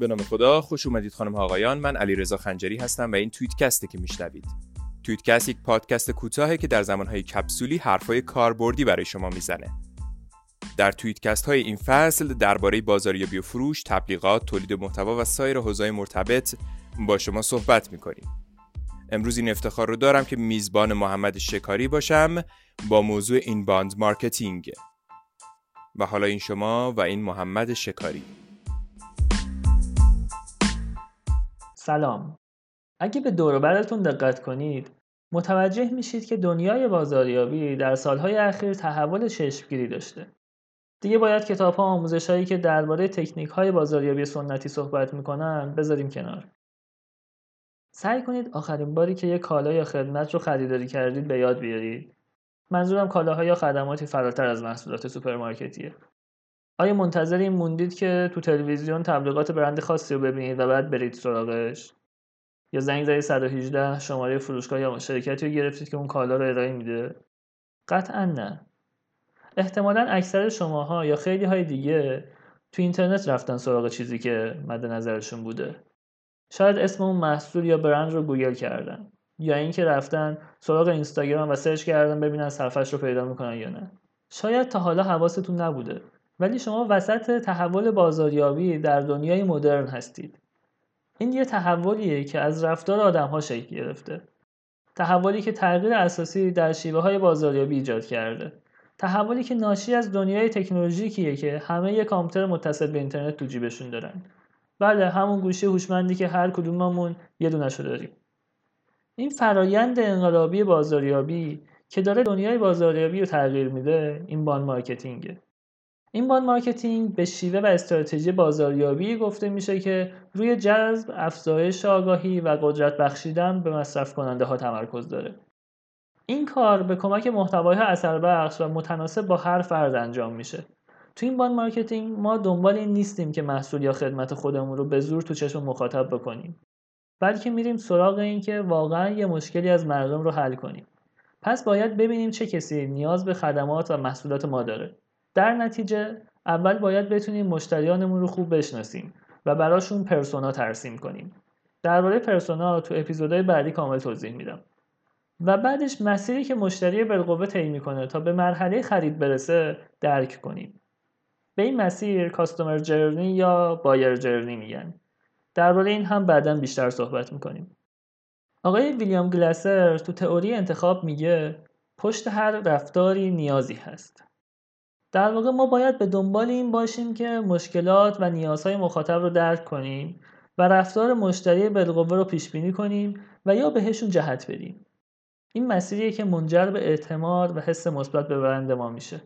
به نام خدا خوش اومدید خانم آقایان من علیرضا خنجری هستم و این توییتکسته که میشنوید توییتکست یک پادکست کوتاهه که در زمانهای کپسولی حرفای کاربردی برای شما می‌زنه در توییتکست های این فصل درباره بازاریابی و فروش، تبلیغات، تولید محتوا و سایر حوزه‌های مرتبط با شما صحبت می‌کنیم. امروز این افتخار رو دارم که میزبان محمد شکاری باشم با موضوع inbound marketing. و حالا این شما و این محمد شکاری. سلام. اگه به دور براتون دقت کنید متوجه میشید که دنیای بازاریابی در سالهای اخیر تحول چشمگیری داشته. دیگه باید کتاب ها آموزش هایی که درباره تکنیک های بازاریابی سنتی صحبت می‌کنن بذاریم کنار. سعی کنید آخرین باری که یک کالا یا خدمت رو خریداری کردید به یاد بیارید. منظورم کالاها یا خدماتی فراتر از محصولات سوپرمارکتیه. آیا منتظر این موندید که تو تلویزیون تبلیغات برند خاصی رو ببینید و بعد برید سراغش؟ یا زنگ زدید 118 شماره فروشگاه یا شرکتی رو گرفتید که اون کالا رو ارائه میده؟ قطعا نه. احتمالا اکثر شماها یا خیلی های دیگه تو اینترنت رفتن سراغ چیزی که مد نظرشون بوده. شاید اسم اون محصول یا برند رو گوگل کردن. یا اینکه رفتن سراغ اینستاگرام و سرچ کردن ببینن صفحش رو پیدا می‌کنن یا نه. شاید تا حالا حواستون نبوده. ولی شما وسط تحول بازاریابی در دنیای مدرن هستید. این یه تحولیه که از رفتار آدم ها شکل گرفته. تحولی که تغییر اساسی در شیوه های بازاریابی ایجاد کرده. تحولی که ناشی از دنیای تکنولوژیکیه که همه یه کامپیوتر متصل به اینترنت تو جیبشون دارن. بله همون گوشی هوشمندی که هر کدوممون یه دونشو داریم. این فرایند انقلابی بازاریابی که داره دنیای بازاریابی رو تغییر میده inbound marketing ه. inbound marketing به شیوه و استراتژی بازاریابی گفته میشه که روی جذب، افزایش آگاهی و قدرت بخشیدن به مصرف کننده ها تمرکز داره. این کار به کمک محتوای اثر بخش و متناسب با هر فرد انجام میشه. تو inbound marketing ما دنبال این نیستیم که محصول یا خدمت خودمون رو به زور تو چشم مخاطب بکنیم. بلکه میریم سراغ این که واقعا یه مشکلی از مردم رو حل کنیم. پس باید ببینیم چه کسی نیاز به خدمات و محصولات ما داره. در نتیجه اول باید بتونیم مشتریانمون رو خوب بشناسیم و براشون persona ترسیم کنیم. درباره persona تو اپیزودهای بعدی کامل توضیح میدم. و بعدش مسیری که مشتری بالقوه طی می‌کنه تا به مرحله خرید برسه درک کنیم. به این مسیر کاستومر جرنی یا بایر جرنی میگن. درباره این هم بعدا بیشتر صحبت می‌کنیم. آقای ویلیام گلاسر تو تئوری انتخاب میگه پشت هر رفتاری نیازی هست. در واقع ما باید به دنبال این باشیم که مشکلات و نیازهای مخاطب رو درک کنیم و رفتار مشتری بالقوه رو پیش بینی کنیم و یا بهشون جهت بدیم. این مسیریه که منجر به اعتماد و حس مثبت به برند ما میشه.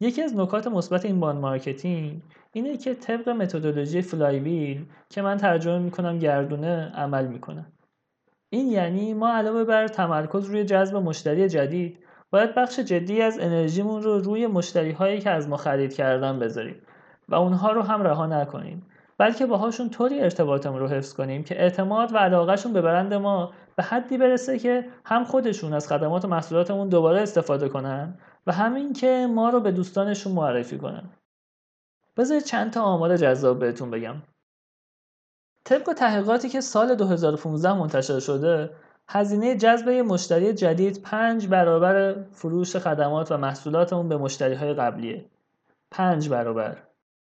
یکی از نکات مثبت inbound marketing اینه که طبق متدولوژی flywheel که من ترجمه می‌کنم گردونه عمل می‌کنه. این یعنی ما علاوه بر تمرکز روی جذب مشتری جدید باید بخش جدی از انرژیمون رو روی مشتری هایی که از ما خرید کردن بذاریم و اونها رو هم رها نکنیم. بلکه باهاشون طوری ارتباطمون رو حفظ کنیم که اعتماد و علاقهشون به برند ما به حدی برسه که هم خودشون از خدمات و محصولاتمون دوباره استفاده کنن و همین که ما رو به دوستانشون معرفی کنن. بذارید چند تا آمار جذاب بهتون بگم. طبق تحقیقاتی که سال 2015 منتشر شده هزینه جذب مشتری جدید پنج برابر فروش خدمات و محصولاتمون به مشتری های قبلیه. پنج برابر.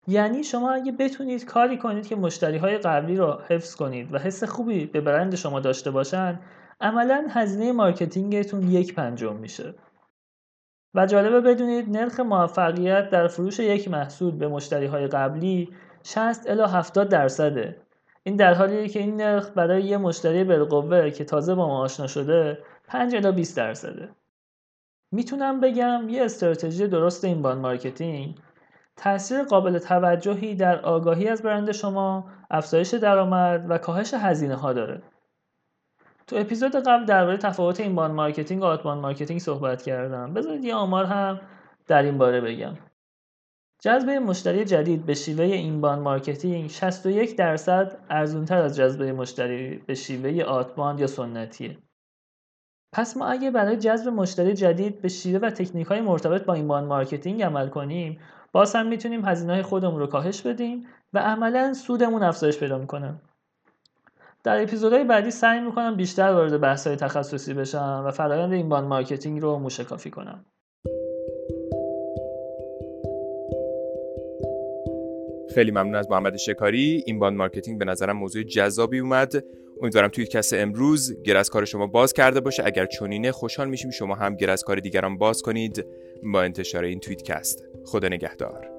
یعنی شما اگه بتونید کاری کنید که مشتری های قبلی رو حفظ کنید و حس خوبی به برند شما داشته باشن عملا هزینه marketing تون یک پنجم میشه. و جالبه بدونید نرخ موفقیت در فروش یک محصول به مشتری های قبلی 60 الی 70 درصده. این در حالیه که این نرخ برای یه مشتری بالقوه که تازه با ما آشنا شده 5 الی 20 درصده می‌تونم بگم یه استراتژی درست inbound marketing تاثیر قابل توجهی در آگاهی از برند شما، افزایش درآمد و کاهش هزینه ها داره. تو اپیزود قبل درباره تفاوت inbound marketing و outbound marketing صحبت کردم. بذارید یه آمار هم در این باره بگم. جذب مشتری جدید به شیوه inbound marketing 61 درصد ارزونتر از جذب مشتری به شیوه outbound یا سنتیه. پس ما اگه برای جذب مشتری جدید به شیوه و تکنیک های مرتبط با inbound marketing عمل کنیم باز هم می‌تونیم هزینه خودمون رو کاهش بدیم و عملا سودمون افزایش پیدا می‌کنه در اپیزودهای بعدی سعی می‌کنم بیشتر وارد بحث‌های تخصصی بشم و فرایند inbound marketing رو موشکافی کنم خیلی ممنون از محمد شکاری. inbound marketing به نظرم موضوع جذابی اومد. امیدوارم توییت کست امروز گره از کار شما باز کرده باشه. اگر چنینه خوشحال میشیم شما هم گره از کار دیگران باز کنید با انتشار این توییت کست خدا نگهدار.